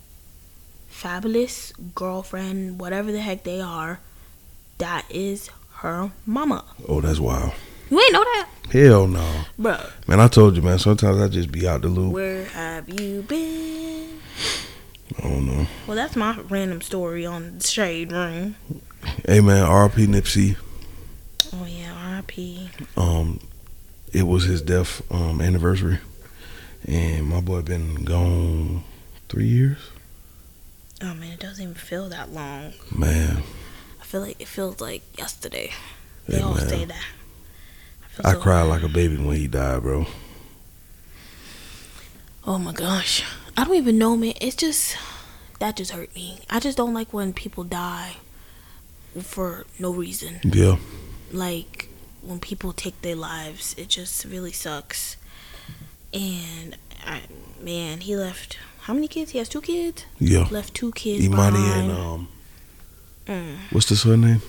Speaker 1: Fabolous girlfriend, whatever the heck they are. That is her mama.
Speaker 2: Oh, that's wild.
Speaker 1: You ain't know that,
Speaker 2: Hell no.
Speaker 1: Bruh,
Speaker 2: Man, I told you, man, sometimes I just be out the loop.
Speaker 1: Where have you been?
Speaker 2: I don't know.
Speaker 1: Well, that's my random story on the Shade Room.
Speaker 2: Hey, man, RP Nipsey.
Speaker 1: Oh yeah, R.I.P.
Speaker 2: Um, it was his death um, anniversary. And my boy been gone three years.
Speaker 1: Oh man, it doesn't even feel that long.
Speaker 2: Man,
Speaker 1: I feel like it feels like yesterday. They
Speaker 2: Hey,
Speaker 1: all say that. feel
Speaker 2: I
Speaker 1: so-
Speaker 2: cried like a baby when he died, bro.
Speaker 1: Oh my gosh, I don't even know, man. It's just that just hurt me. I just don't like when people die for no reason.
Speaker 2: Yeah.
Speaker 1: Like when people take their lives, it just really sucks. And I, man, he left. How many kids? He has two kids.
Speaker 2: Yeah.
Speaker 1: Left two kids
Speaker 2: Emani
Speaker 1: behind.
Speaker 2: and, um,
Speaker 1: Mm,
Speaker 2: what's the son name?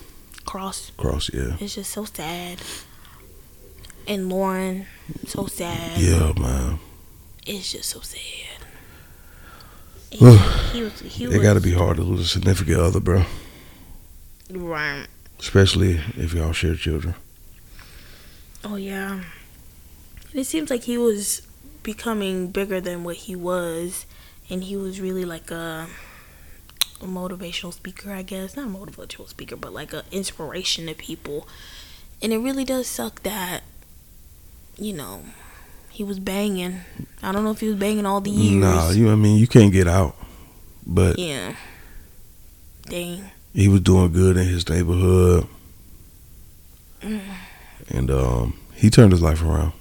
Speaker 1: Kross.
Speaker 2: Kross, yeah.
Speaker 1: It's just so sad. And Lauren, so sad.
Speaker 2: Yeah, man.
Speaker 1: It's just so sad. He, he was. He
Speaker 2: It
Speaker 1: was
Speaker 2: got to be hard to lose a significant other, bro.
Speaker 1: right.
Speaker 2: Especially if y'all share children.
Speaker 1: Oh yeah. It seems like he was becoming bigger than what he was, and he was really like a, a motivational speaker, I guess. Not a motivational speaker, but like an inspiration to people. And it really does suck that, you know, he was banging. I don't know if he was banging all the years.
Speaker 2: Nah, you. I mean, you can't get out. But
Speaker 1: yeah. Dang.
Speaker 2: he was doing good in his neighborhood,
Speaker 1: Mm.
Speaker 2: and um, he turned his life around.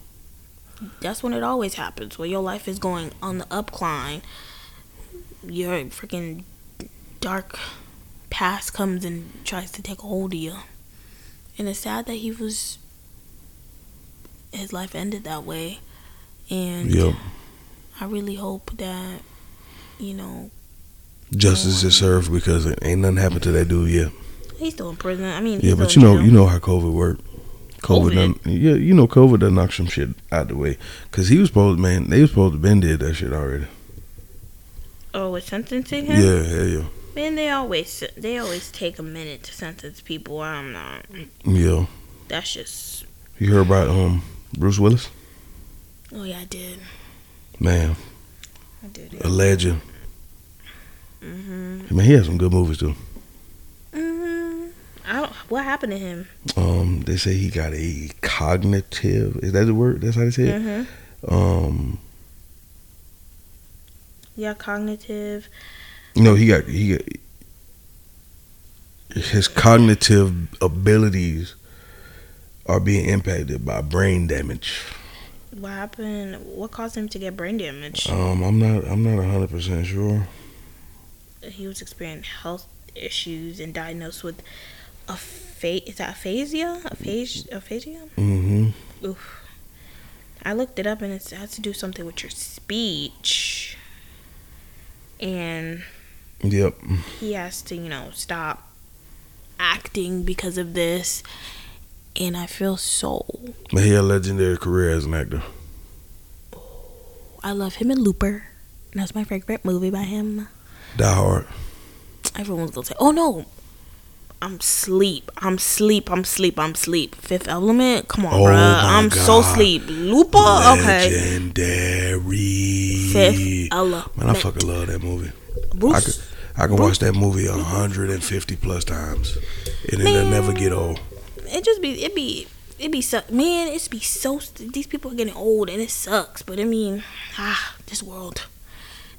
Speaker 1: That's when it always happens. When your life is going on the upcline, your freaking dark past comes and tries to take a hold of you. And it's sad that he was. His life ended that way. And
Speaker 2: Yep.
Speaker 1: I really hope that, you know,
Speaker 2: Justice is served because it ain't nothing happened to that dude yet.
Speaker 1: he's still in prison. I mean,
Speaker 2: Yeah, but you know,
Speaker 1: jail.
Speaker 2: you know how COVID worked. COVID,
Speaker 1: COVID?
Speaker 2: done, yeah, you know, COVID done knocked some shit out the way. Cause he was supposed, man, they was supposed to been did that shit already.
Speaker 1: Oh, with sentencing him?
Speaker 2: Yeah, yeah, yeah,
Speaker 1: Man, they always they always take a minute to sentence people. I'm not.
Speaker 2: yeah.
Speaker 1: That's just.
Speaker 2: You heard about um Bruce Willis?
Speaker 1: Oh yeah, I did.
Speaker 2: Man,
Speaker 1: I did. Yeah.
Speaker 2: a legend.
Speaker 1: Mhm.
Speaker 2: I mean, he has some good movies too.
Speaker 1: Mhm. I don't. What happened to him?
Speaker 2: Um, they say he got a cognitive. Is that the word? That's how they say it.
Speaker 1: Mhm.
Speaker 2: Um,
Speaker 1: Yeah, cognitive.
Speaker 2: no, he got he got his cognitive abilities are being impacted by brain damage.
Speaker 1: What happened? What caused him to get brain damage?
Speaker 2: Um, I'm not I'm not hundred percent sure.
Speaker 1: He was experiencing health issues and diagnosed with apha- is that aphasia? Aphasia? Aphasia?
Speaker 2: Mm-hmm.
Speaker 1: Oof. I looked it up and it has to do something with your speech. And
Speaker 2: Yep.
Speaker 1: he has to, you know, stop acting because of this. And I feel so.
Speaker 2: But he had a legendary career as an actor.
Speaker 1: I love him in Looper. That's my favorite movie by him.
Speaker 2: Die Hard.
Speaker 1: Everyone's gonna say, "Oh no, I'm sleep. I'm sleep. I'm sleep. I'm sleep." Fifth Element. Come on,
Speaker 2: Oh my
Speaker 1: I'm so sleep. Looper. Okay.
Speaker 2: Legendary.
Speaker 1: Fifth Element.
Speaker 2: Man, I fucking love that movie. I
Speaker 1: Bruce.
Speaker 2: could I can watch that movie 150 plus times. And it'll never get old.
Speaker 1: it just be it be it be suck man it's be so these people are getting old and it sucks but i mean ah this world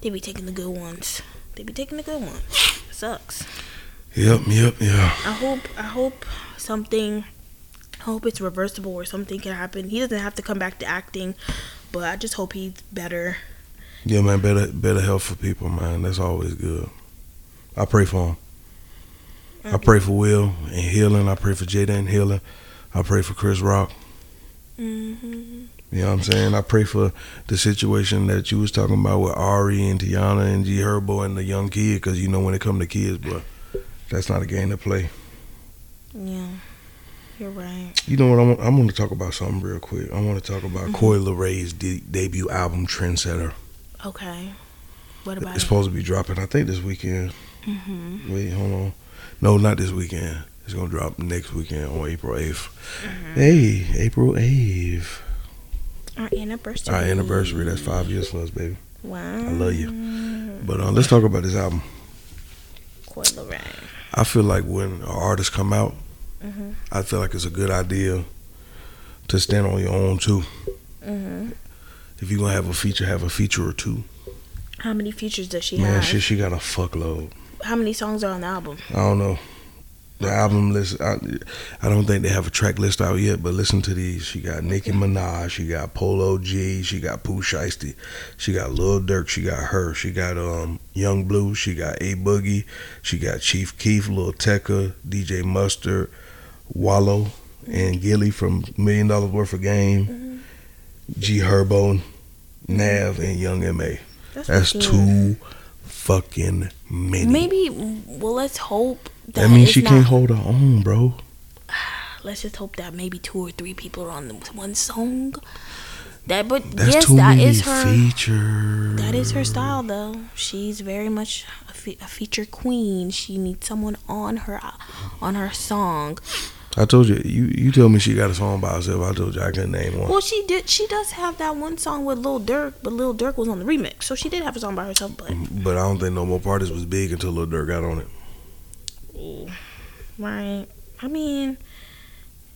Speaker 1: they be taking the good ones they be taking the good ones it sucks
Speaker 2: Yep, yep, yeah.
Speaker 1: i hope i hope something i hope it's reversible or something can happen he doesn't have to come back to acting but i just hope he's better
Speaker 2: Yeah, man, better better health for people, man. That's always good. I pray for him. I pray for Will and healing. I pray for Jada and healing. I pray for Chris Rock.
Speaker 1: mm-hmm.
Speaker 2: You know what I'm saying? I pray for the situation that you was talking about with Ari and Tiana and G Herbo and the young kid, because you know when it come to kids, but that's not a game to play.
Speaker 1: yeah you're right
Speaker 2: You know what? I'm, I'm going to talk about something real quick. I want to talk about
Speaker 1: Mhm.
Speaker 2: Coi Leray's de- debut album, Trendsetter.
Speaker 1: okay what about
Speaker 2: It's
Speaker 1: it
Speaker 2: supposed to be dropping, I think, this weekend.
Speaker 1: mm-hmm.
Speaker 2: Wait, hold on. No, not this weekend. It's gonna drop next weekend on April 8th.
Speaker 1: Mm-hmm.
Speaker 2: Hey, April 8th.
Speaker 1: our anniversary
Speaker 2: Our anniversary. That's five years for us, baby.
Speaker 1: wow
Speaker 2: I love you. But uh, let's talk about this album.
Speaker 1: Coi Leray.
Speaker 2: I feel like when an artist come out,
Speaker 1: Mhm.
Speaker 2: I feel like it's a good idea to stand on your own too.
Speaker 1: Mm-hmm.
Speaker 2: If you're gonna have a feature, have a feature or two.
Speaker 1: How many features does she
Speaker 2: Man,
Speaker 1: have?
Speaker 2: shit, she got a fuckload.
Speaker 1: How many songs are on the album?
Speaker 2: I don't know. The album list, I, I don't think they have a track list out yet, but listen to these. She got Nicki Minaj, she got Polo G, she got Pooh Shiesty, she got Lil Durk, she got her, she got um Young Blue, she got A Boogie, she got Chief Keef, Lil Tecca, DJ Mustard, Wallo, and Gillie from Million Dollaz Worth of Game, G Herbo, Nav, and Young M.A. That's
Speaker 1: good.
Speaker 2: too fucking many.
Speaker 1: Maybe. Well, let's hope that.
Speaker 2: That means she
Speaker 1: not,
Speaker 2: can't hold her own, bro.
Speaker 1: let's just hope that maybe two or three people are on the one song. That, but
Speaker 2: That's
Speaker 1: yes, that is her.
Speaker 2: features.
Speaker 1: That is her style, though. She's very much a, fe- a feature queen. She needs someone on her on her song.
Speaker 2: I told you, you you told me she got a song by herself. I told you I couldn't name one.
Speaker 1: Well, she did. She does have that one song with Lil Durk, but Lil Durk was on the remix, so she did have a song by herself. But
Speaker 2: But I don't think No More Parties was big until Lil Durk got on it.
Speaker 1: right, I mean,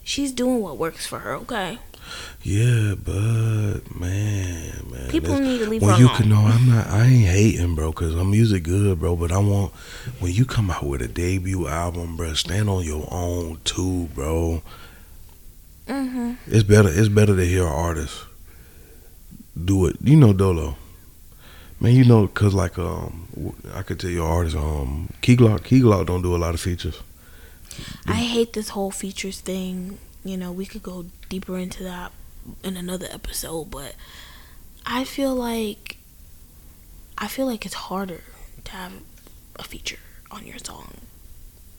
Speaker 1: she's doing what works for her. Okay,
Speaker 2: Yeah, but man, man,
Speaker 1: people need to leave
Speaker 2: when
Speaker 1: her
Speaker 2: you
Speaker 1: alone.
Speaker 2: can know, I'm not. I ain't hating, bro, because I'm music good, bro. But I want when you come out with a debut album, bro, stand on your own too, bro.
Speaker 1: Mm-hmm.
Speaker 2: It's better. It's better to hear an artist do it. You know, Dolo. Man, you know, cause like um, I could tell you artists um, Key Glock, Key Glock don't do a lot of features.
Speaker 1: I hate this whole features thing. You know, we could go deeper into that in another episode, but I feel like I feel like it's harder to have a feature on your song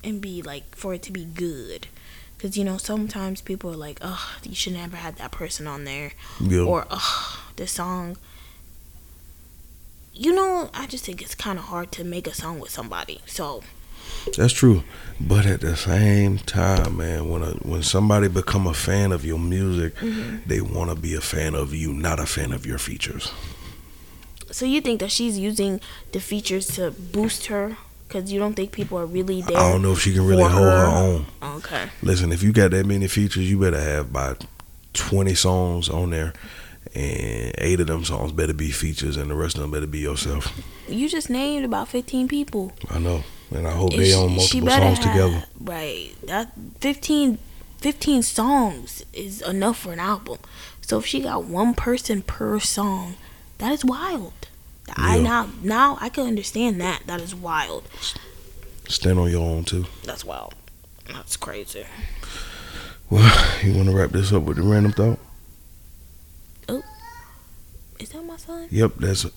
Speaker 1: and be like for it to be good. Cause you know sometimes people are like, "Ugh, you should never had that person on there,"
Speaker 2: Yeah.
Speaker 1: or "Ugh, this song." You know, I just think it's kind of hard to make a song with somebody. So
Speaker 2: That's true, but at the same time, man, when a, when somebody become a fan of your music, mm-hmm. they want to be a fan of you, not a fan of your features.
Speaker 1: So you think that she's using the features to boost her? Because you don't think people are really there.
Speaker 2: I don't know if she can really hold her
Speaker 1: her.
Speaker 2: own.
Speaker 1: Okay.
Speaker 2: Listen, if you got that many features, you better have about twenty songs on there, and eight of them songs better be features, and the rest of them better be yourself.
Speaker 1: You just named about 15 people.
Speaker 2: I know, and I hope
Speaker 1: And
Speaker 2: they
Speaker 1: she-
Speaker 2: own multiple songs
Speaker 1: have-
Speaker 2: together.
Speaker 1: Right. That 15, 15 songs is enough for an album. So if she got one person per song, that is wild. I now now I can understand that. That is wild.
Speaker 2: Stand on your own too.
Speaker 1: That's wild. That's crazy.
Speaker 2: Well, you want to wrap this up with a random thought?
Speaker 1: Is that my son?
Speaker 2: Yep, that's. All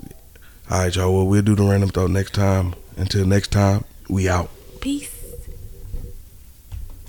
Speaker 2: right, y'all. Well, we'll do the random thought next time. Until next time, we out.
Speaker 1: Peace.